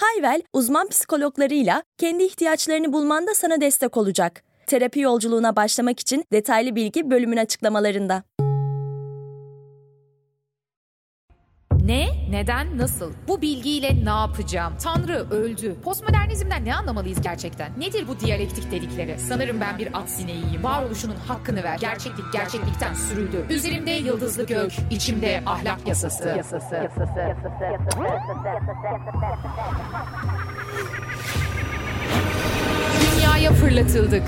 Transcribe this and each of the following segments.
Hayvel, uzman psikologlarıyla kendi ihtiyaçlarını bulmanda sana destek olacak. Terapi yolculuğuna başlamak için detaylı bilgi bölümün açıklamalarında. Ne, neden, nasıl? Bu bilgiyle ne yapacağım? Tanrı öldü. Postmodernizmden ne anlamalıyız gerçekten? Nedir bu diyalektik dedikleri? Sanırım ben bir at sineğiyim. Varoluşunun hakkını ver. Gerçeklik gerçeklikten sürüldü. Üzerimde yıldızlı gök, içimde ahlak yasası. yasası. yasası. Dünyaya fırlatıldık.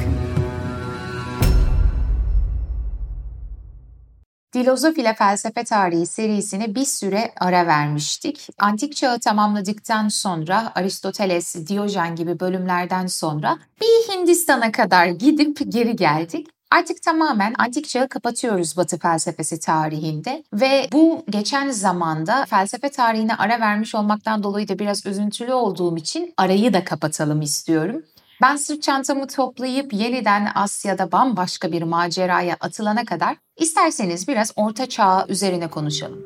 Filozof ile felsefe tarihi serisine bir süre ara vermiştik. Antik çağı tamamladıktan sonra Aristoteles, Diyojen gibi bölümlerden sonra bir Hindistan'a kadar gidip geri geldik. Artık tamamen antik çağı kapatıyoruz Batı felsefesi tarihinde ve bu geçen zamanda felsefe tarihine ara vermiş olmaktan dolayı da biraz üzüntülü olduğum için arayı da kapatalım istiyorum. Ben sırt çantamı toplayıp yeniden Asya'da bambaşka bir maceraya atılana kadar isterseniz biraz orta çağ üzerine konuşalım.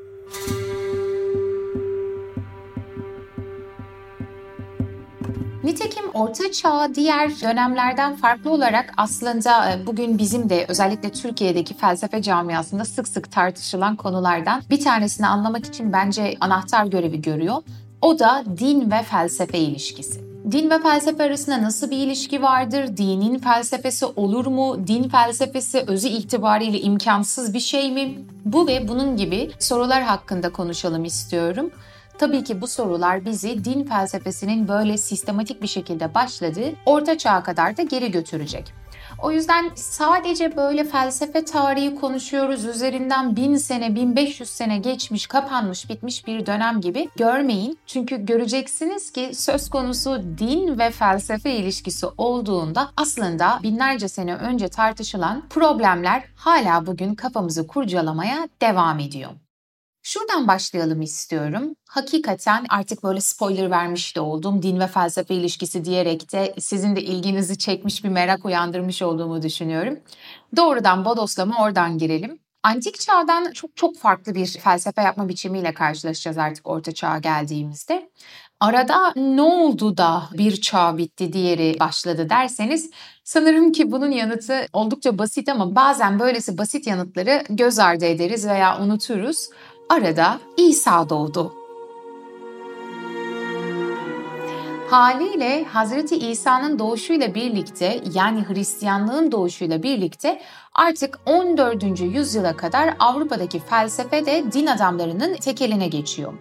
Nitekim Orta Çağ diğer dönemlerden farklı olarak aslında e, bugün bizim de özellikle Türkiye'deki felsefe camiasında sık sık tartışılan konulardan bir tanesini anlamak için bence anahtar görevi görüyor. O da din ve felsefe ilişkisi. Din ve felsefe arasında nasıl bir ilişki vardır? Dinin felsefesi olur mu? Din felsefesi özü itibariyle imkansız bir şey mi? Bu ve bunun gibi sorular hakkında konuşalım istiyorum. Tabii ki bu sorular bizi din felsefesinin böyle sistematik bir şekilde başladığı orta çağa kadar da geri götürecek. O yüzden sadece böyle felsefe tarihi konuşuyoruz. Üzerinden 1000 sene, 1500 sene geçmiş, kapanmış, bitmiş bir dönem gibi görmeyin. Çünkü göreceksiniz ki söz konusu din ve felsefe ilişkisi olduğunda aslında binlerce sene önce tartışılan problemler hala bugün kafamızı kurcalamaya devam ediyor. Şuradan başlayalım istiyorum. Hakikaten artık böyle spoiler vermiş de oldum. Din ve felsefe ilişkisi diyerek de sizin de ilginizi çekmiş bir merak uyandırmış olduğumu düşünüyorum. Doğrudan bodoslama oradan girelim. Antik çağdan çok çok farklı bir felsefe yapma biçimiyle karşılaşacağız artık orta çağa geldiğimizde. Arada ne oldu da bir çağ bitti diğeri başladı derseniz sanırım ki bunun yanıtı oldukça basit ama bazen böylesi basit yanıtları göz ardı ederiz veya unuturuz. Arada İsa doğdu. Haliyle Hazreti İsa'nın doğuşuyla birlikte yani Hristiyanlığın doğuşuyla birlikte artık 14. yüzyıla kadar Avrupa'daki felsefe de din adamlarının tekeline geçiyor.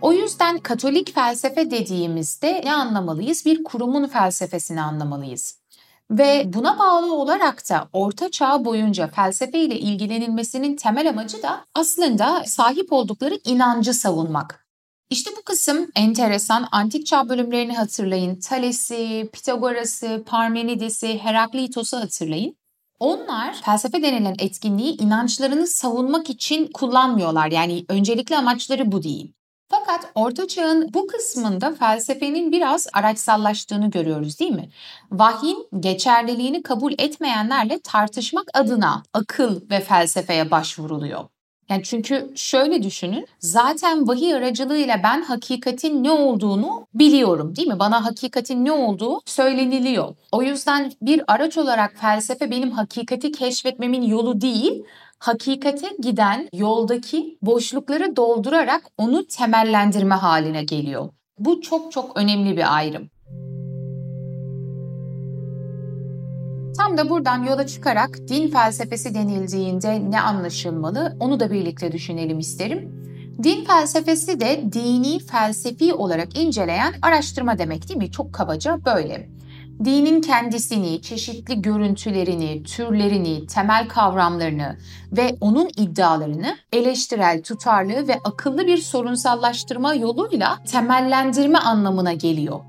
O yüzden Katolik felsefe dediğimizde ne anlamalıyız? Bir kurumun felsefesini anlamalıyız. Ve buna bağlı olarak da Orta Çağ boyunca felsefe ile ilgilenilmesinin temel amacı da aslında sahip oldukları inancı savunmak. İşte bu kısım enteresan. Antik çağ bölümlerini hatırlayın. Thales'i, Pitagoras'ı, Parmenides'i, Heraklitos'u hatırlayın. Onlar felsefe denilen etkinliği inançlarını savunmak için kullanmıyorlar. Yani öncelikli amaçları bu değil. Fakat Orta Çağ'ın bu kısmında felsefenin biraz araçsallaştığını görüyoruz değil mi? Vahyin geçerliliğini kabul etmeyenlerle tartışmak adına akıl ve felsefeye başvuruluyor. Yani çünkü şöyle düşünün, zaten vahiy aracılığıyla ben hakikatin ne olduğunu biliyorum değil mi? Bana hakikatin ne olduğu söyleniliyor. O yüzden bir araç olarak felsefe benim hakikati keşfetmemin yolu değil, hakikate giden yoldaki boşlukları doldurarak onu temellendirme haline geliyor. Bu çok çok önemli bir ayrım. Tam da buradan yola çıkarak din felsefesi denildiğinde ne anlaşılmalı onu da birlikte düşünelim isterim. Din felsefesi de dini felsefi olarak inceleyen araştırma demek değil mi? Çok kabaca böyle dinin kendisini, çeşitli görüntülerini, türlerini, temel kavramlarını ve onun iddialarını eleştirel, tutarlı ve akıllı bir sorunsallaştırma yoluyla temellendirme anlamına geliyor.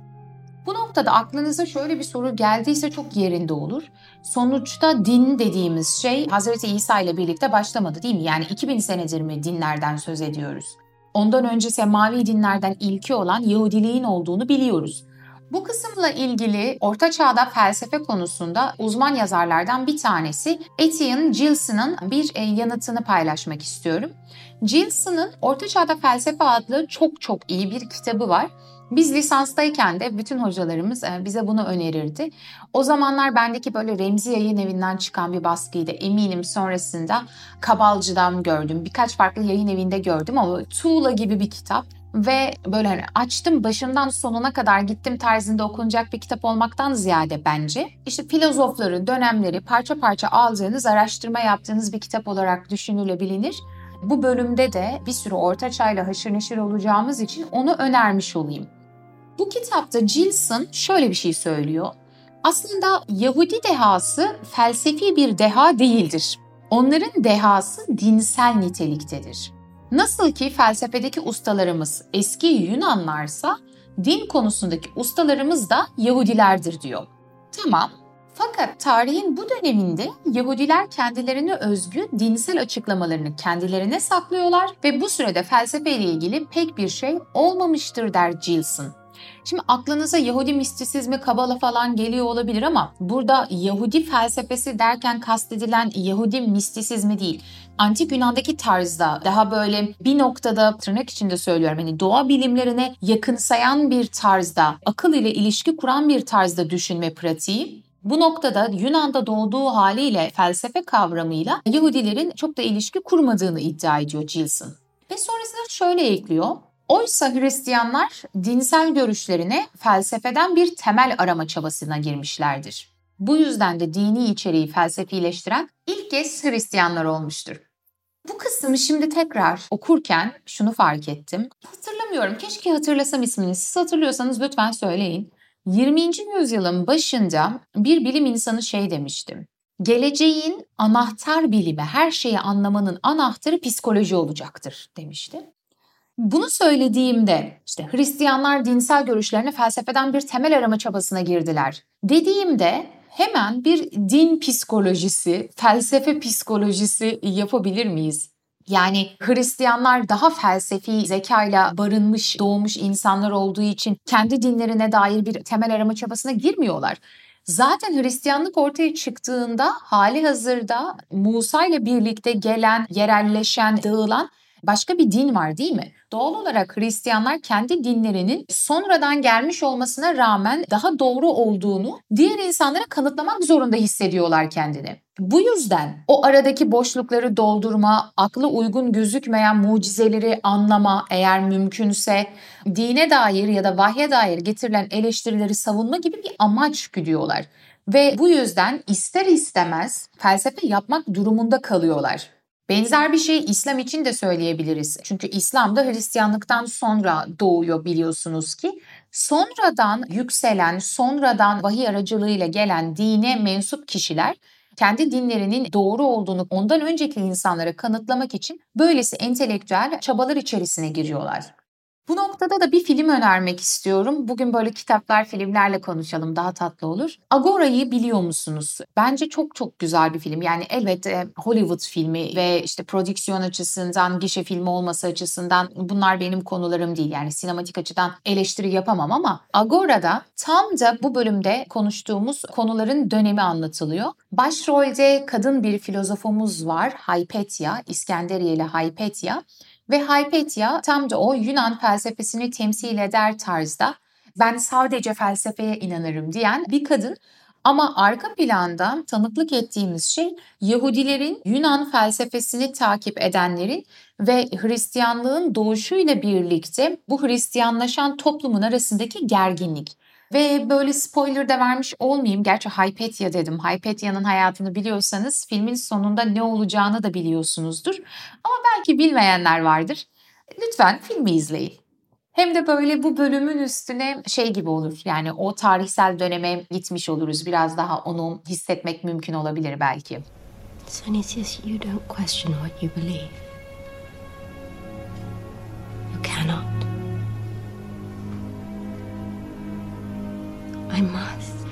Bu noktada aklınıza şöyle bir soru geldiyse çok yerinde olur. Sonuçta din dediğimiz şey Hazreti İsa ile birlikte başlamadı değil mi? Yani 2000 senedir mi dinlerden söz ediyoruz? Ondan önce semavi dinlerden ilki olan Yahudiliğin olduğunu biliyoruz. Bu kısımla ilgili Orta Çağ'da felsefe konusunda uzman yazarlardan bir tanesi Etienne Gilson'ın bir e, yanıtını paylaşmak istiyorum. Gilson'ın Orta Çağ'da Felsefe adlı çok çok iyi bir kitabı var. Biz lisanstayken de bütün hocalarımız e, bize bunu önerirdi. O zamanlar bendeki böyle Remzi Yayın Evi'nden çıkan bir baskıydı. Eminim sonrasında Kabalcı'dan gördüm. Birkaç farklı yayın evinde gördüm ama Tuğla gibi bir kitap ve böyle hani açtım başından sonuna kadar gittim tarzında okunacak bir kitap olmaktan ziyade bence işte filozofları, dönemleri parça parça aldığınız, araştırma yaptığınız bir kitap olarak düşünülebilir. Bu bölümde de bir sürü orta çayla haşır neşir olacağımız için onu önermiş olayım. Bu kitapta Gilson şöyle bir şey söylüyor. Aslında Yahudi dehası felsefi bir deha değildir. Onların dehası dinsel niteliktedir. Nasıl ki felsefedeki ustalarımız eski Yunanlarsa din konusundaki ustalarımız da Yahudilerdir diyor. Tamam. Fakat tarihin bu döneminde Yahudiler kendilerine özgü dinsel açıklamalarını kendilerine saklıyorlar ve bu sürede felsefe ile ilgili pek bir şey olmamıştır der Gilson. Şimdi aklınıza Yahudi mistisizmi, Kabala falan geliyor olabilir ama burada Yahudi felsefesi derken kastedilen Yahudi mistisizmi değil. Antik Yunan'daki tarzda daha böyle bir noktada tırnak içinde söylüyorum hani doğa bilimlerine yakınsayan bir tarzda, akıl ile ilişki kuran bir tarzda düşünme pratiği bu noktada Yunan'da doğduğu haliyle felsefe kavramıyla Yahudilerin çok da ilişki kurmadığını iddia ediyor Gilson. Ve sonrasında şöyle ekliyor. Oysa Hristiyanlar dinsel görüşlerine felsefeden bir temel arama çabasına girmişlerdir. Bu yüzden de dini içeriği felsefileştiren ilk kez Hristiyanlar olmuştur. Bu kısmı şimdi tekrar okurken şunu fark ettim. Hatırlamıyorum. Keşke hatırlasam ismini. Siz hatırlıyorsanız lütfen söyleyin. 20. yüzyılın başında bir bilim insanı şey demiştim. Geleceğin anahtar bilimi, her şeyi anlamanın anahtarı psikoloji olacaktır demişti. Bunu söylediğimde işte Hristiyanlar dinsel görüşlerine felsefeden bir temel arama çabasına girdiler. Dediğimde hemen bir din psikolojisi, felsefe psikolojisi yapabilir miyiz? Yani Hristiyanlar daha felsefi zekayla barınmış, doğmuş insanlar olduğu için kendi dinlerine dair bir temel arama çabasına girmiyorlar. Zaten Hristiyanlık ortaya çıktığında hali hazırda Musa ile birlikte gelen, yerelleşen, dağılan başka bir din var değil mi? Doğal olarak Hristiyanlar kendi dinlerinin sonradan gelmiş olmasına rağmen daha doğru olduğunu diğer insanlara kanıtlamak zorunda hissediyorlar kendini. Bu yüzden o aradaki boşlukları doldurma, aklı uygun gözükmeyen mucizeleri anlama, eğer mümkünse dine dair ya da vahye dair getirilen eleştirileri savunma gibi bir amaç güdüyorlar. Ve bu yüzden ister istemez felsefe yapmak durumunda kalıyorlar. Benzer bir şey İslam için de söyleyebiliriz. Çünkü İslam da Hristiyanlıktan sonra doğuyor biliyorsunuz ki. Sonradan yükselen, sonradan vahiy aracılığıyla gelen dine mensup kişiler kendi dinlerinin doğru olduğunu ondan önceki insanlara kanıtlamak için böylesi entelektüel çabalar içerisine giriyorlar. Bu noktada da bir film önermek istiyorum. Bugün böyle kitaplar, filmlerle konuşalım daha tatlı olur. Agora'yı biliyor musunuz? Bence çok çok güzel bir film. Yani elbette Hollywood filmi ve işte prodüksiyon açısından, gişe filmi olması açısından bunlar benim konularım değil. Yani sinematik açıdan eleştiri yapamam ama Agora'da tam da bu bölümde konuştuğumuz konuların dönemi anlatılıyor. Başrolde kadın bir filozofumuz var. Hypatia, İskenderiyeli Hypatia. Ve Hypatia tam da o Yunan felsefesini temsil eder tarzda ben sadece felsefeye inanırım diyen bir kadın ama arka planda tanıklık ettiğimiz şey Yahudilerin Yunan felsefesini takip edenlerin ve Hristiyanlığın doğuşuyla birlikte bu Hristiyanlaşan toplumun arasındaki gerginlik. Ve böyle spoiler da vermiş olmayayım. Gerçi Hypatia dedim. Hypatia'nın hayatını biliyorsanız filmin sonunda ne olacağını da biliyorsunuzdur. Ama belki bilmeyenler vardır. Lütfen filmi izleyin. Hem de böyle bu bölümün üstüne şey gibi olur. Yani o tarihsel döneme gitmiş oluruz. Biraz daha onu hissetmek mümkün olabilir belki. Sunisius, you don't question what you believe. You cannot. I must.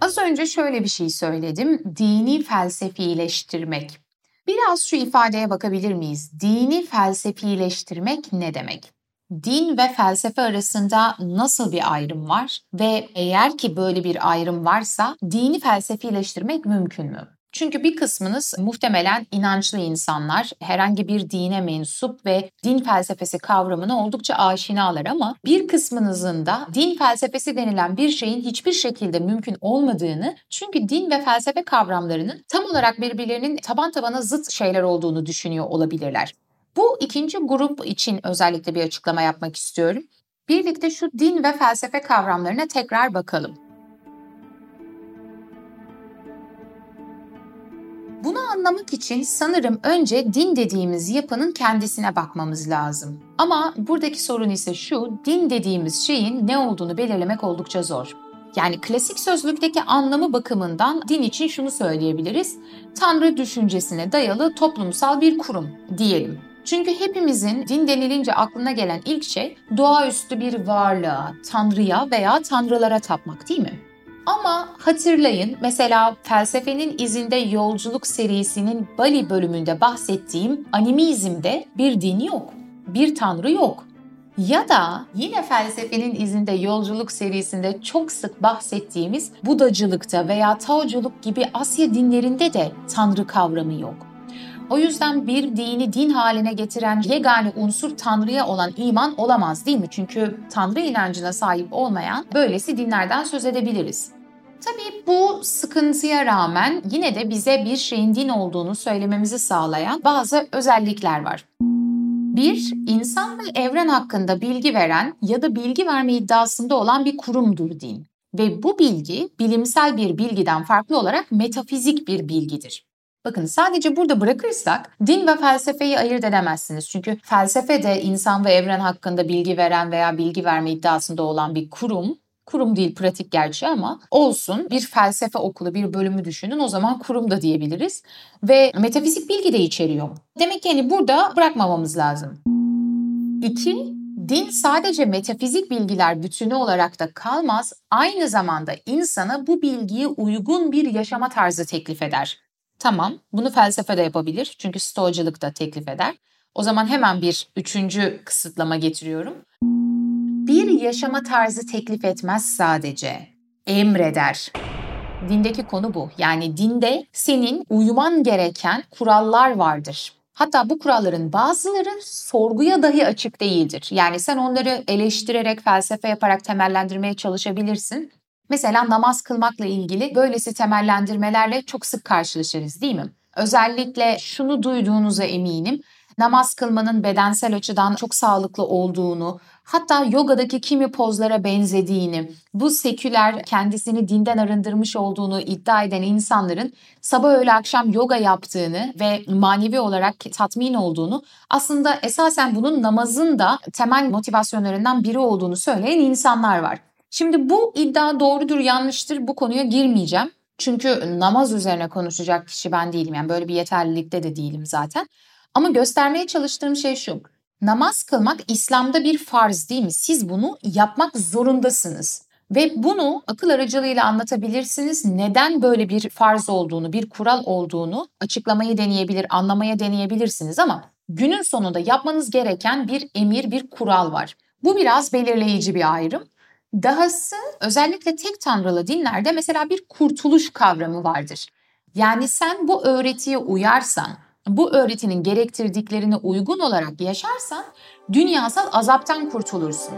Az önce şöyle bir şey söyledim. Dini felsefileştirmek. Biraz şu ifadeye bakabilir miyiz? Dini felsefileştirmek ne demek? Din ve felsefe arasında nasıl bir ayrım var ve eğer ki böyle bir ayrım varsa dini felsefileştirmek mümkün mü? Çünkü bir kısmınız muhtemelen inançlı insanlar, herhangi bir dine mensup ve din felsefesi kavramına oldukça aşinalar ama bir kısmınızın da din felsefesi denilen bir şeyin hiçbir şekilde mümkün olmadığını, çünkü din ve felsefe kavramlarının tam olarak birbirlerinin taban tabana zıt şeyler olduğunu düşünüyor olabilirler. Bu ikinci grup için özellikle bir açıklama yapmak istiyorum. Birlikte şu din ve felsefe kavramlarına tekrar bakalım. Bunu anlamak için sanırım önce din dediğimiz yapının kendisine bakmamız lazım. Ama buradaki sorun ise şu, din dediğimiz şeyin ne olduğunu belirlemek oldukça zor. Yani klasik sözlükteki anlamı bakımından din için şunu söyleyebiliriz. Tanrı düşüncesine dayalı toplumsal bir kurum diyelim. Çünkü hepimizin din denilince aklına gelen ilk şey doğaüstü bir varlığa, tanrıya veya tanrılara tapmak değil mi? Ama hatırlayın mesela felsefenin izinde yolculuk serisinin Bali bölümünde bahsettiğim animizmde bir din yok. Bir tanrı yok. Ya da yine felsefenin izinde yolculuk serisinde çok sık bahsettiğimiz Budacılıkta veya Taoculuk gibi Asya dinlerinde de tanrı kavramı yok. O yüzden bir dini din haline getiren yegane unsur Tanrı'ya olan iman olamaz değil mi? Çünkü Tanrı inancına sahip olmayan böylesi dinlerden söz edebiliriz. Tabii bu sıkıntıya rağmen yine de bize bir şeyin din olduğunu söylememizi sağlayan bazı özellikler var. Bir, insan ve evren hakkında bilgi veren ya da bilgi verme iddiasında olan bir kurumdur din. Ve bu bilgi bilimsel bir bilgiden farklı olarak metafizik bir bilgidir. Bakın sadece burada bırakırsak din ve felsefeyi ayırt edemezsiniz. Çünkü felsefe de insan ve evren hakkında bilgi veren veya bilgi verme iddiasında olan bir kurum. Kurum değil pratik gerçi ama olsun bir felsefe okulu bir bölümü düşünün o zaman kurum da diyebiliriz. Ve metafizik bilgi de içeriyor. Demek ki hani burada bırakmamamız lazım. İki, din sadece metafizik bilgiler bütünü olarak da kalmaz, aynı zamanda insana bu bilgiye uygun bir yaşama tarzı teklif eder. Tamam, bunu felsefe de yapabilir çünkü stoacılık da teklif eder. O zaman hemen bir üçüncü kısıtlama getiriyorum yaşama tarzı teklif etmez sadece, emreder. Dindeki konu bu. Yani dinde senin uyuman gereken kurallar vardır. Hatta bu kuralların bazıları sorguya dahi açık değildir. Yani sen onları eleştirerek, felsefe yaparak temellendirmeye çalışabilirsin. Mesela namaz kılmakla ilgili böylesi temellendirmelerle çok sık karşılaşırız değil mi? Özellikle şunu duyduğunuza eminim namaz kılmanın bedensel açıdan çok sağlıklı olduğunu, hatta yogadaki kimi pozlara benzediğini, bu seküler kendisini dinden arındırmış olduğunu iddia eden insanların sabah öğle akşam yoga yaptığını ve manevi olarak tatmin olduğunu, aslında esasen bunun namazın da temel motivasyonlarından biri olduğunu söyleyen insanlar var. Şimdi bu iddia doğrudur yanlıştır bu konuya girmeyeceğim. Çünkü namaz üzerine konuşacak kişi ben değilim. Yani böyle bir yeterlilikte de değilim zaten. Ama göstermeye çalıştığım şey şu. Namaz kılmak İslam'da bir farz değil mi? Siz bunu yapmak zorundasınız. Ve bunu akıl aracılığıyla anlatabilirsiniz. Neden böyle bir farz olduğunu, bir kural olduğunu açıklamayı deneyebilir, anlamaya deneyebilirsiniz ama günün sonunda yapmanız gereken bir emir, bir kural var. Bu biraz belirleyici bir ayrım. Dahası özellikle tek tanrılı dinlerde mesela bir kurtuluş kavramı vardır. Yani sen bu öğretiye uyarsan, bu öğretinin gerektirdiklerine uygun olarak yaşarsan dünyasal azaptan kurtulursun.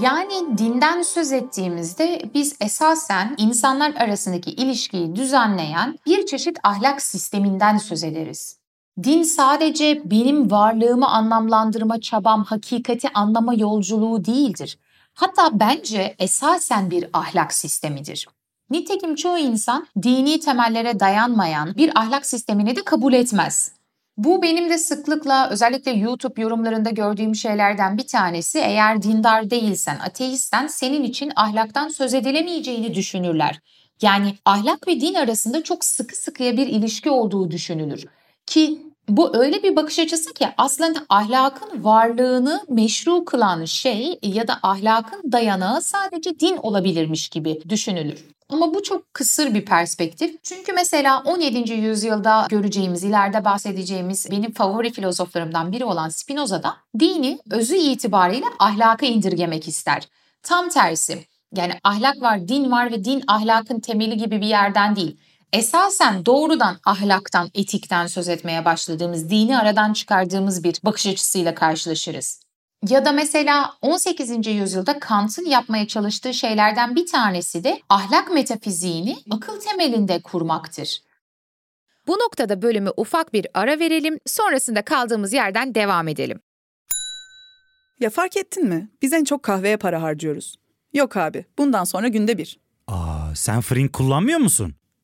Yani dinden söz ettiğimizde biz esasen insanlar arasındaki ilişkiyi düzenleyen bir çeşit ahlak sisteminden söz ederiz. Din sadece benim varlığımı anlamlandırma çabam, hakikati anlama yolculuğu değildir. Hatta bence esasen bir ahlak sistemidir. Nitekim çoğu insan dini temellere dayanmayan bir ahlak sistemini de kabul etmez. Bu benim de sıklıkla özellikle YouTube yorumlarında gördüğüm şeylerden bir tanesi. Eğer dindar değilsen, ateistsen senin için ahlaktan söz edilemeyeceğini düşünürler. Yani ahlak ve din arasında çok sıkı sıkıya bir ilişki olduğu düşünülür. Ki Bu öyle bir bakış açısı ki aslında ahlakın varlığını meşru kılan şey ya da ahlakın dayanağı sadece din olabilirmiş gibi düşünülür. Ama bu çok kısır bir perspektif. Çünkü mesela 17. yüzyılda göreceğimiz, ileride bahsedeceğimiz benim favori filozoflarımdan biri olan Spinoza da dini özü itibariyle ahlaka indirgemek ister. Tam tersi. Yani ahlak var, din var ve din ahlakın temeli gibi bir yerden değil. Esasen doğrudan ahlaktan, etikten söz etmeye başladığımız, dini aradan çıkardığımız bir bakış açısıyla karşılaşırız. Ya da mesela 18. yüzyılda Kant'ın yapmaya çalıştığı şeylerden bir tanesi de ahlak metafiziğini akıl temelinde kurmaktır. Bu noktada bölümü ufak bir ara verelim, sonrasında kaldığımız yerden devam edelim. Ya fark ettin mi? Biz en çok kahveye para harcıyoruz. Yok abi, bundan sonra günde bir. Aa, sen Frink kullanmıyor musun?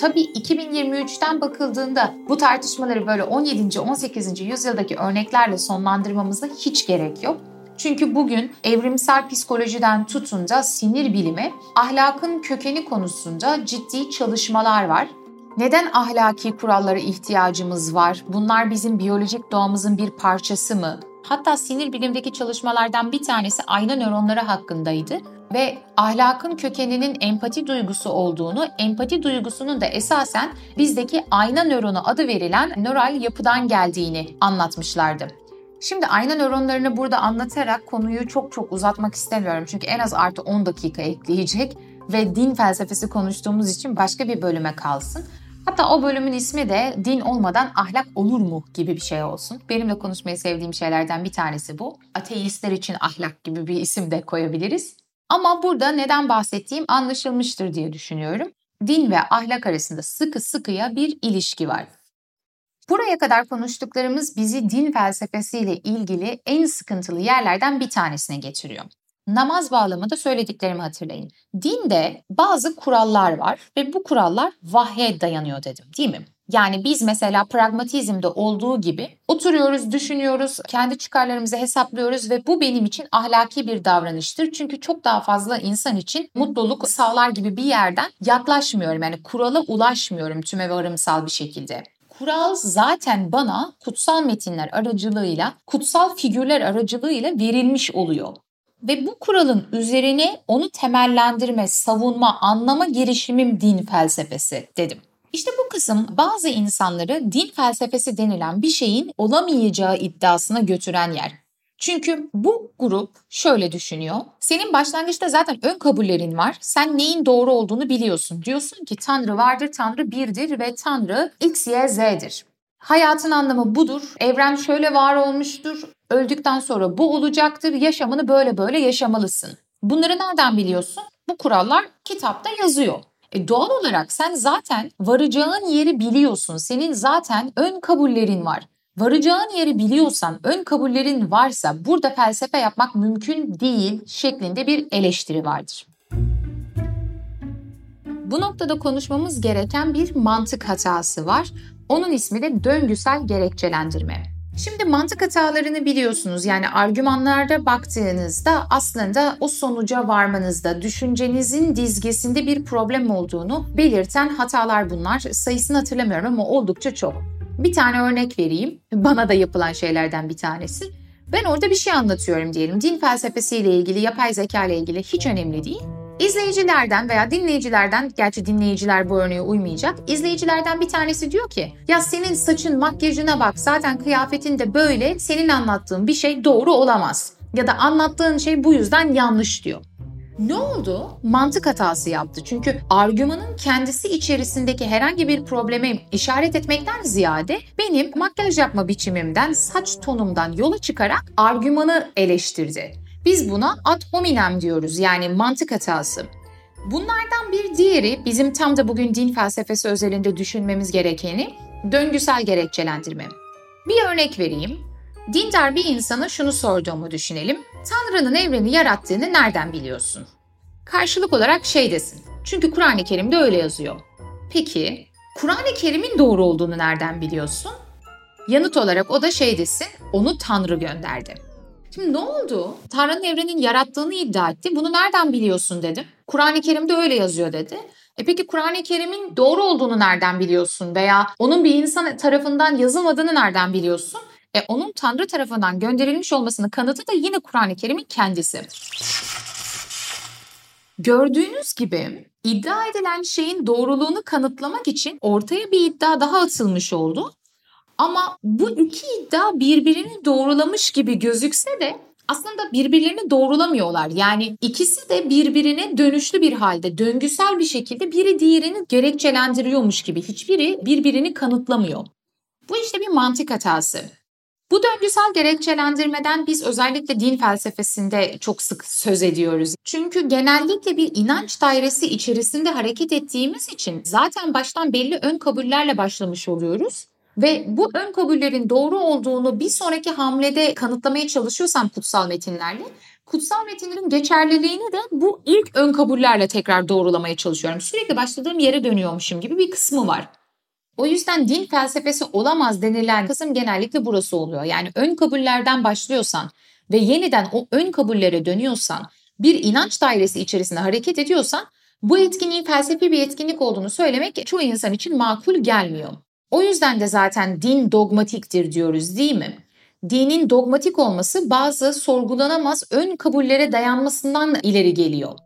Tabii 2023'ten bakıldığında bu tartışmaları böyle 17. 18. yüzyıldaki örneklerle sonlandırmamıza hiç gerek yok. Çünkü bugün evrimsel psikolojiden tutun da sinir bilimi, ahlakın kökeni konusunda ciddi çalışmalar var. Neden ahlaki kurallara ihtiyacımız var? Bunlar bizim biyolojik doğamızın bir parçası mı? Hatta sinir bilimdeki çalışmalardan bir tanesi ayna nöronları hakkındaydı ve ahlakın kökeninin empati duygusu olduğunu, empati duygusunun da esasen bizdeki ayna nöronu adı verilen nöral yapıdan geldiğini anlatmışlardı. Şimdi ayna nöronlarını burada anlatarak konuyu çok çok uzatmak istemiyorum. Çünkü en az artı 10 dakika ekleyecek ve din felsefesi konuştuğumuz için başka bir bölüme kalsın. Hatta o bölümün ismi de din olmadan ahlak olur mu gibi bir şey olsun. Benim de konuşmayı sevdiğim şeylerden bir tanesi bu. Ateistler için ahlak gibi bir isim de koyabiliriz. Ama burada neden bahsettiğim anlaşılmıştır diye düşünüyorum. Din ve ahlak arasında sıkı sıkıya bir ilişki var. Buraya kadar konuştuklarımız bizi din felsefesiyle ilgili en sıkıntılı yerlerden bir tanesine getiriyor. Namaz bağlamında söylediklerimi hatırlayın. Dinde bazı kurallar var ve bu kurallar vahye dayanıyor dedim değil mi? Yani biz mesela pragmatizmde olduğu gibi oturuyoruz, düşünüyoruz, kendi çıkarlarımızı hesaplıyoruz ve bu benim için ahlaki bir davranıştır. Çünkü çok daha fazla insan için mutluluk sağlar gibi bir yerden yaklaşmıyorum. Yani kurala ulaşmıyorum tüme varımsal bir şekilde. Kural zaten bana kutsal metinler aracılığıyla, kutsal figürler aracılığıyla verilmiş oluyor. Ve bu kuralın üzerine onu temellendirme, savunma, anlama girişimim din felsefesi dedim. İşte bu kısım bazı insanları din felsefesi denilen bir şeyin olamayacağı iddiasına götüren yer. Çünkü bu grup şöyle düşünüyor. Senin başlangıçta zaten ön kabullerin var. Sen neyin doğru olduğunu biliyorsun. Diyorsun ki Tanrı vardır, Tanrı birdir ve Tanrı X, Y, Z'dir. Hayatın anlamı budur. Evren şöyle var olmuştur. Öldükten sonra bu olacaktır. Yaşamını böyle böyle yaşamalısın. Bunları nereden biliyorsun? Bu kurallar kitapta yazıyor. E doğal olarak sen zaten varacağın yeri biliyorsun. Senin zaten ön kabullerin var. Varacağın yeri biliyorsan, ön kabullerin varsa burada felsefe yapmak mümkün değil şeklinde bir eleştiri vardır. Bu noktada konuşmamız gereken bir mantık hatası var. Onun ismi de döngüsel gerekçelendirme. Şimdi mantık hatalarını biliyorsunuz. Yani argümanlarda baktığınızda aslında o sonuca varmanızda düşüncenizin dizgesinde bir problem olduğunu belirten hatalar bunlar. Sayısını hatırlamıyorum ama oldukça çok. Bir tane örnek vereyim. Bana da yapılan şeylerden bir tanesi. Ben orada bir şey anlatıyorum diyelim. Din felsefesiyle ilgili, yapay zeka ile ilgili hiç önemli değil. İzleyicilerden veya dinleyicilerden, gerçi dinleyiciler bu örneğe uymayacak. İzleyicilerden bir tanesi diyor ki, ya senin saçın, makyajına bak, zaten kıyafetin de böyle, senin anlattığın bir şey doğru olamaz. Ya da anlattığın şey bu yüzden yanlış diyor. Ne oldu? Mantık hatası yaptı. Çünkü argümanın kendisi içerisindeki herhangi bir problemi işaret etmekten ziyade benim makyaj yapma biçimimden, saç tonumdan yola çıkarak argümanı eleştirdi. Biz buna ad hominem diyoruz yani mantık hatası. Bunlardan bir diğeri bizim tam da bugün din felsefesi özelinde düşünmemiz gerekeni döngüsel gerekçelendirme. Bir örnek vereyim. Dindar bir insana şunu sorduğumu düşünelim. Tanrı'nın evreni yarattığını nereden biliyorsun? Karşılık olarak şey desin. Çünkü Kur'an-ı Kerim'de öyle yazıyor. Peki, Kur'an-ı Kerim'in doğru olduğunu nereden biliyorsun? Yanıt olarak o da şey desin, onu Tanrı gönderdi. Şimdi ne oldu? Tanrı'nın evrenin yarattığını iddia etti. Bunu nereden biliyorsun dedim. Kur'an-ı Kerim'de öyle yazıyor dedi. E peki Kur'an-ı Kerim'in doğru olduğunu nereden biliyorsun? Veya onun bir insan tarafından yazılmadığını nereden biliyorsun? E onun Tanrı tarafından gönderilmiş olmasının kanıtı da yine Kur'an-ı Kerim'in kendisi. Gördüğünüz gibi iddia edilen şeyin doğruluğunu kanıtlamak için ortaya bir iddia daha atılmış oldu. Ama bu iki iddia birbirini doğrulamış gibi gözükse de aslında birbirlerini doğrulamıyorlar. Yani ikisi de birbirine dönüşlü bir halde, döngüsel bir şekilde biri diğerini gerekçelendiriyormuş gibi hiçbiri birbirini kanıtlamıyor. Bu işte bir mantık hatası. Bu döngüsel gerekçelendirmeden biz özellikle din felsefesinde çok sık söz ediyoruz. Çünkü genellikle bir inanç dairesi içerisinde hareket ettiğimiz için zaten baştan belli ön kabullerle başlamış oluyoruz. Ve bu ön kabullerin doğru olduğunu bir sonraki hamlede kanıtlamaya çalışıyorsam kutsal metinlerle, kutsal metinlerin geçerliliğini de bu ilk ön kabullerle tekrar doğrulamaya çalışıyorum. Sürekli başladığım yere dönüyormuşum gibi bir kısmı var. O yüzden din felsefesi olamaz denilen kısım genellikle burası oluyor. Yani ön kabullerden başlıyorsan ve yeniden o ön kabullere dönüyorsan, bir inanç dairesi içerisinde hareket ediyorsan bu etkinliğin felsefi bir etkinlik olduğunu söylemek çoğu insan için makul gelmiyor. O yüzden de zaten din dogmatiktir diyoruz değil mi? Dinin dogmatik olması bazı sorgulanamaz ön kabullere dayanmasından ileri geliyor.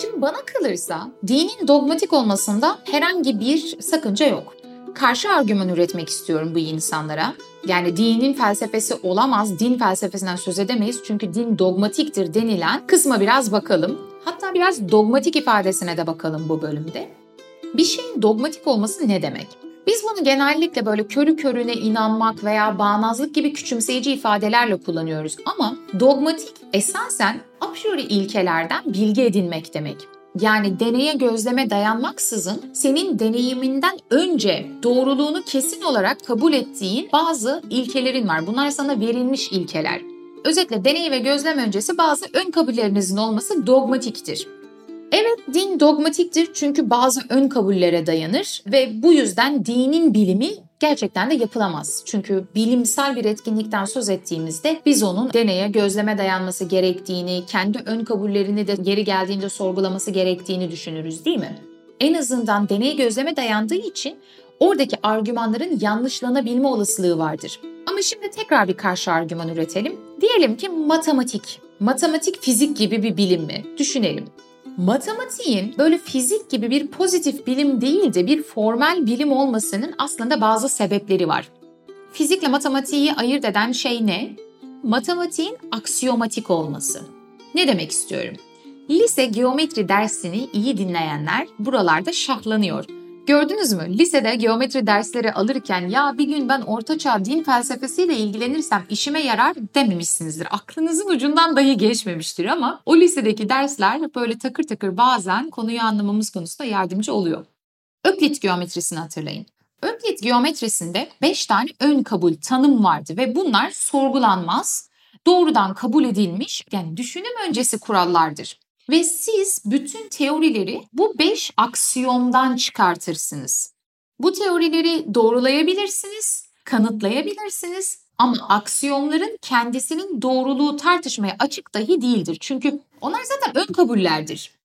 Şimdi bana kalırsa dinin dogmatik olmasında herhangi bir sakınca yok. Karşı argüman üretmek istiyorum bu insanlara. Yani dinin felsefesi olamaz, din felsefesinden söz edemeyiz çünkü din dogmatiktir denilen kısma biraz bakalım. Hatta biraz dogmatik ifadesine de bakalım bu bölümde. Bir şeyin dogmatik olması ne demek? Biz bunu genellikle böyle körü körüne inanmak veya bağnazlık gibi küçümseyici ifadelerle kullanıyoruz ama dogmatik esasen a ilkelerden bilgi edinmek demek. Yani deneye gözleme dayanmaksızın senin deneyiminden önce doğruluğunu kesin olarak kabul ettiğin bazı ilkelerin var. Bunlar sana verilmiş ilkeler. Özetle deney ve gözlem öncesi bazı ön kabullerinizin olması dogmatiktir. Evet din dogmatiktir çünkü bazı ön kabullere dayanır ve bu yüzden dinin bilimi gerçekten de yapılamaz. Çünkü bilimsel bir etkinlikten söz ettiğimizde biz onun deneye, gözleme dayanması gerektiğini, kendi ön kabullerini de geri geldiğinde sorgulaması gerektiğini düşünürüz değil mi? En azından deney gözleme dayandığı için oradaki argümanların yanlışlanabilme olasılığı vardır. Ama şimdi tekrar bir karşı argüman üretelim. Diyelim ki matematik. Matematik fizik gibi bir bilim mi? Düşünelim matematiğin böyle fizik gibi bir pozitif bilim değil de bir formel bilim olmasının aslında bazı sebepleri var. Fizikle matematiği ayırt eden şey ne? Matematiğin aksiyomatik olması. Ne demek istiyorum? Lise geometri dersini iyi dinleyenler buralarda şahlanıyor. Gördünüz mü? Lisede geometri dersleri alırken ya bir gün ben ortaçağ din felsefesiyle ilgilenirsem işime yarar dememişsinizdir. Aklınızın ucundan dahi geçmemiştir ama o lisedeki dersler böyle takır takır bazen konuyu anlamamız konusunda yardımcı oluyor. Öklit geometrisini hatırlayın. Öklit geometrisinde 5 tane ön kabul tanım vardı ve bunlar sorgulanmaz, doğrudan kabul edilmiş yani düşünüm öncesi kurallardır. Ve siz bütün teorileri bu beş aksiyondan çıkartırsınız. Bu teorileri doğrulayabilirsiniz, kanıtlayabilirsiniz ama aksiyonların kendisinin doğruluğu tartışmaya açık dahi değildir. Çünkü onlar zaten ön kabullerdir.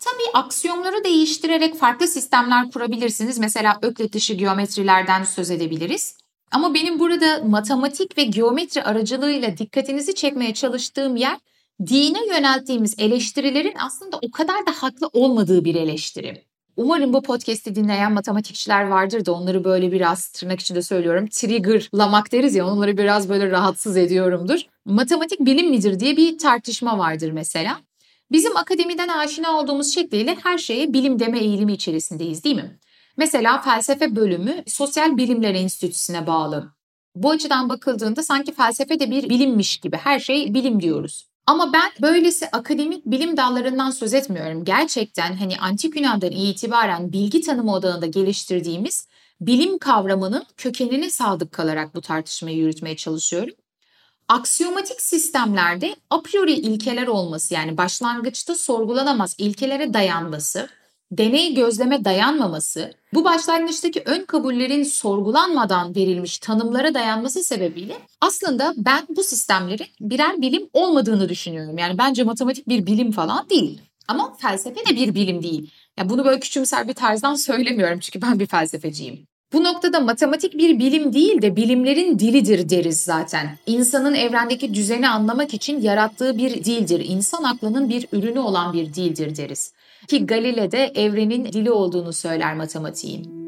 Tabii aksiyonları değiştirerek farklı sistemler kurabilirsiniz. Mesela öklit dışı geometrilerden söz edebiliriz. Ama benim burada matematik ve geometri aracılığıyla dikkatinizi çekmeye çalıştığım yer dine yönelttiğimiz eleştirilerin aslında o kadar da haklı olmadığı bir eleştiri. Umarım bu podcast'i dinleyen matematikçiler vardır da onları böyle biraz tırnak içinde söylüyorum triggerlamak deriz ya onları biraz böyle rahatsız ediyorumdur. Matematik bilim midir diye bir tartışma vardır mesela. Bizim akademiden aşina olduğumuz şekliyle her şeye bilim deme eğilimi içerisindeyiz değil mi? Mesela felsefe bölümü Sosyal Bilimler Enstitüsü'ne bağlı. Bu açıdan bakıldığında sanki felsefe de bir bilimmiş gibi her şey bilim diyoruz. Ama ben böylesi akademik bilim dallarından söz etmiyorum. Gerçekten hani antik Yunan'dan itibaren bilgi tanımı odağında geliştirdiğimiz bilim kavramının kökenine sadık kalarak bu tartışmayı yürütmeye çalışıyorum. Aksiyomatik sistemlerde a priori ilkeler olması yani başlangıçta sorgulanamaz ilkelere dayanması, deney gözleme dayanmaması, bu başlangıçtaki ön kabullerin sorgulanmadan verilmiş tanımlara dayanması sebebiyle aslında ben bu sistemlerin birer bilim olmadığını düşünüyorum. Yani bence matematik bir bilim falan değil. Ama felsefe de bir bilim değil. Yani bunu böyle küçümser bir tarzdan söylemiyorum çünkü ben bir felsefeciyim. Bu noktada matematik bir bilim değil de bilimlerin dilidir deriz zaten. İnsanın evrendeki düzeni anlamak için yarattığı bir dildir. İnsan aklının bir ürünü olan bir dildir deriz. Ki Galile de evrenin dili olduğunu söyler matematiğin.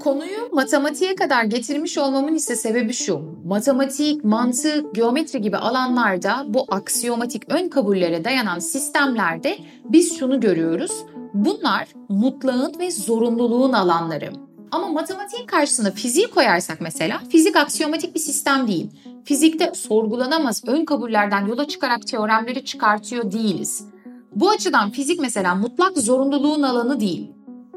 Konuyu matematiğe kadar getirmiş olmamın ise sebebi şu. Matematik, mantık, geometri gibi alanlarda bu aksiyomatik ön kabullere dayanan sistemlerde biz şunu görüyoruz. Bunlar mutlağın ve zorunluluğun alanları. Ama matematiğin karşısına fiziği koyarsak mesela fizik aksiyomatik bir sistem değil. Fizikte sorgulanamaz ön kabullerden yola çıkarak teoremleri çıkartıyor değiliz. Bu açıdan fizik mesela mutlak zorunluluğun alanı değil.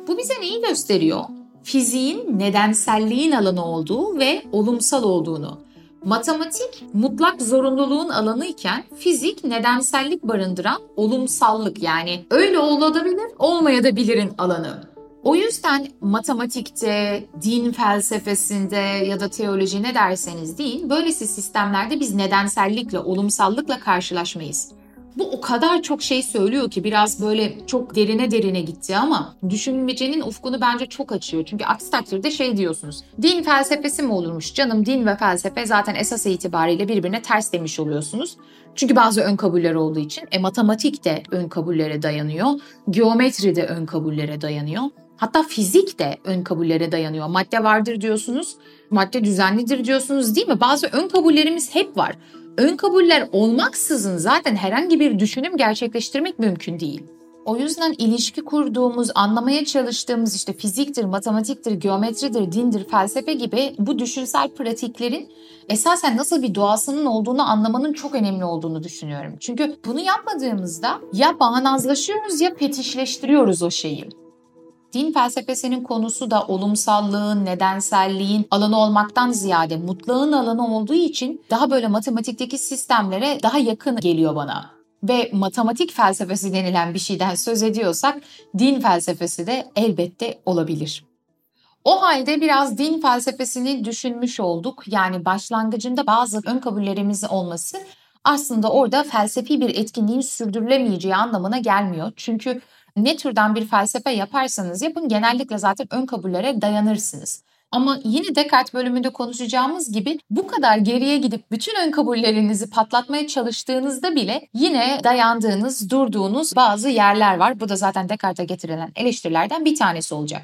Bu bize neyi gösteriyor? Fiziğin nedenselliğin alanı olduğu ve olumsal olduğunu. Matematik mutlak zorunluluğun alanı iken fizik nedensellik barındıran olumsallık yani öyle olabilir olmayabilirin alanı. O yüzden matematikte, din felsefesinde ya da teoloji ne derseniz deyin, böylesi sistemlerde biz nedensellikle, olumsallıkla karşılaşmayız. Bu o kadar çok şey söylüyor ki biraz böyle çok derine derine gitti ama düşünmecenin ufkunu bence çok açıyor. Çünkü aksi takdirde şey diyorsunuz. Din felsefesi mi olurmuş canım din ve felsefe zaten esas itibariyle birbirine ters demiş oluyorsunuz. Çünkü bazı ön kabuller olduğu için e, matematik de ön kabullere dayanıyor. Geometri de ön kabullere dayanıyor. Hatta fizik de ön kabullere dayanıyor. Madde vardır diyorsunuz, madde düzenlidir diyorsunuz değil mi? Bazı ön kabullerimiz hep var. Ön kabuller olmaksızın zaten herhangi bir düşünüm gerçekleştirmek mümkün değil. O yüzden ilişki kurduğumuz, anlamaya çalıştığımız işte fiziktir, matematiktir, geometridir, dindir, felsefe gibi bu düşünsel pratiklerin esasen nasıl bir doğasının olduğunu anlamanın çok önemli olduğunu düşünüyorum. Çünkü bunu yapmadığımızda ya bağnazlaşıyoruz ya fetişleştiriyoruz o şeyi. Din felsefesinin konusu da olumsallığın, nedenselliğin alanı olmaktan ziyade mutlağın alanı olduğu için daha böyle matematikteki sistemlere daha yakın geliyor bana. Ve matematik felsefesi denilen bir şeyden söz ediyorsak din felsefesi de elbette olabilir. O halde biraz din felsefesini düşünmüş olduk. Yani başlangıcında bazı ön kabullerimiz olması aslında orada felsefi bir etkinliğin sürdürülemeyeceği anlamına gelmiyor. Çünkü ne türden bir felsefe yaparsanız yapın genellikle zaten ön kabullere dayanırsınız. Ama yine Descartes bölümünde konuşacağımız gibi bu kadar geriye gidip bütün ön kabullerinizi patlatmaya çalıştığınızda bile yine dayandığınız, durduğunuz bazı yerler var. Bu da zaten Descartes'e getirilen eleştirilerden bir tanesi olacak.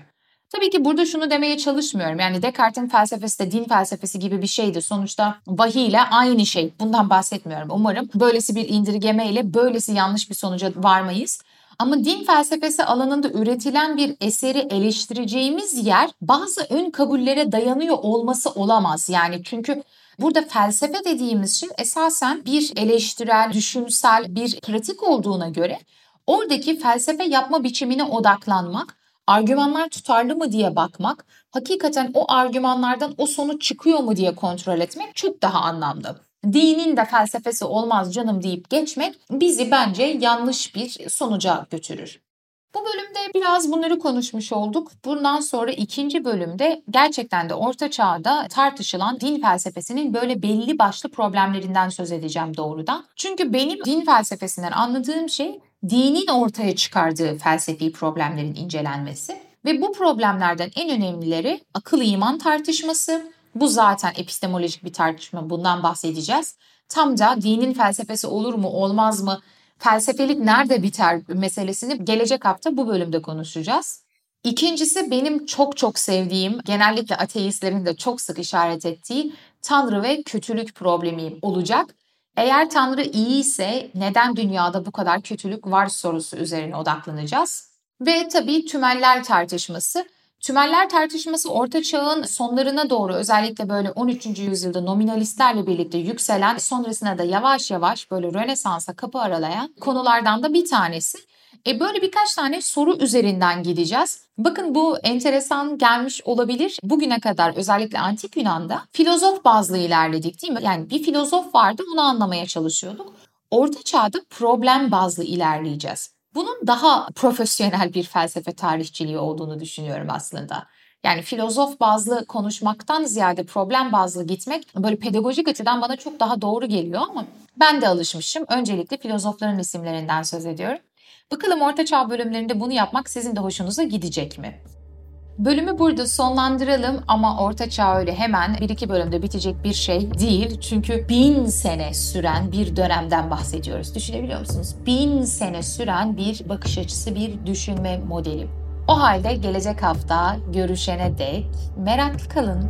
Tabii ki burada şunu demeye çalışmıyorum. Yani Descartes'in felsefesi de din felsefesi gibi bir şeydi. Sonuçta vahiy ile aynı şey. Bundan bahsetmiyorum. Umarım böylesi bir indirgeme ile böylesi yanlış bir sonuca varmayız. Ama din felsefesi alanında üretilen bir eseri eleştireceğimiz yer bazı ön kabullere dayanıyor olması olamaz. Yani çünkü Burada felsefe dediğimiz şey esasen bir eleştirel, düşünsel bir pratik olduğuna göre oradaki felsefe yapma biçimine odaklanmak, argümanlar tutarlı mı diye bakmak, hakikaten o argümanlardan o sonuç çıkıyor mu diye kontrol etmek çok daha anlamlı dinin de felsefesi olmaz canım deyip geçmek bizi bence yanlış bir sonuca götürür. Bu bölümde biraz bunları konuşmuş olduk. Bundan sonra ikinci bölümde gerçekten de orta çağda tartışılan din felsefesinin böyle belli başlı problemlerinden söz edeceğim doğrudan. Çünkü benim din felsefesinden anladığım şey dinin ortaya çıkardığı felsefi problemlerin incelenmesi ve bu problemlerden en önemlileri akıl iman tartışması, Bu zaten epistemolojik bir tartışma. Bundan bahsedeceğiz. Tam da dinin felsefesi olur mu olmaz mı? Felsefelik nerede biter meselesini gelecek hafta bu bölümde konuşacağız. İkincisi benim çok çok sevdiğim, genellikle ateistlerin de çok sık işaret ettiği Tanrı ve kötülük problemi olacak. Eğer Tanrı iyi ise neden dünyada bu kadar kötülük var sorusu üzerine odaklanacağız. Ve tabii tümeller tartışması. Tümeller tartışması Orta Çağ'ın sonlarına doğru özellikle böyle 13. yüzyılda nominalistlerle birlikte yükselen sonrasında da yavaş yavaş böyle Rönesans'a kapı aralayan konulardan da bir tanesi. E böyle birkaç tane soru üzerinden gideceğiz. Bakın bu enteresan gelmiş olabilir. Bugüne kadar özellikle antik Yunan'da filozof bazlı ilerledik değil mi? Yani bir filozof vardı onu anlamaya çalışıyorduk. Orta çağda problem bazlı ilerleyeceğiz. Bunun daha profesyonel bir felsefe tarihçiliği olduğunu düşünüyorum aslında. Yani filozof bazlı konuşmaktan ziyade problem bazlı gitmek böyle pedagojik açıdan bana çok daha doğru geliyor ama ben de alışmışım. Öncelikle filozofların isimlerinden söz ediyorum. Bakalım Orta Çağ bölümlerinde bunu yapmak sizin de hoşunuza gidecek mi? Bölümü burada sonlandıralım ama Orta Çağ öyle hemen bir iki bölümde bitecek bir şey değil. Çünkü bin sene süren bir dönemden bahsediyoruz. Düşünebiliyor musunuz? Bin sene süren bir bakış açısı, bir düşünme modeli. O halde gelecek hafta görüşene dek meraklı kalın.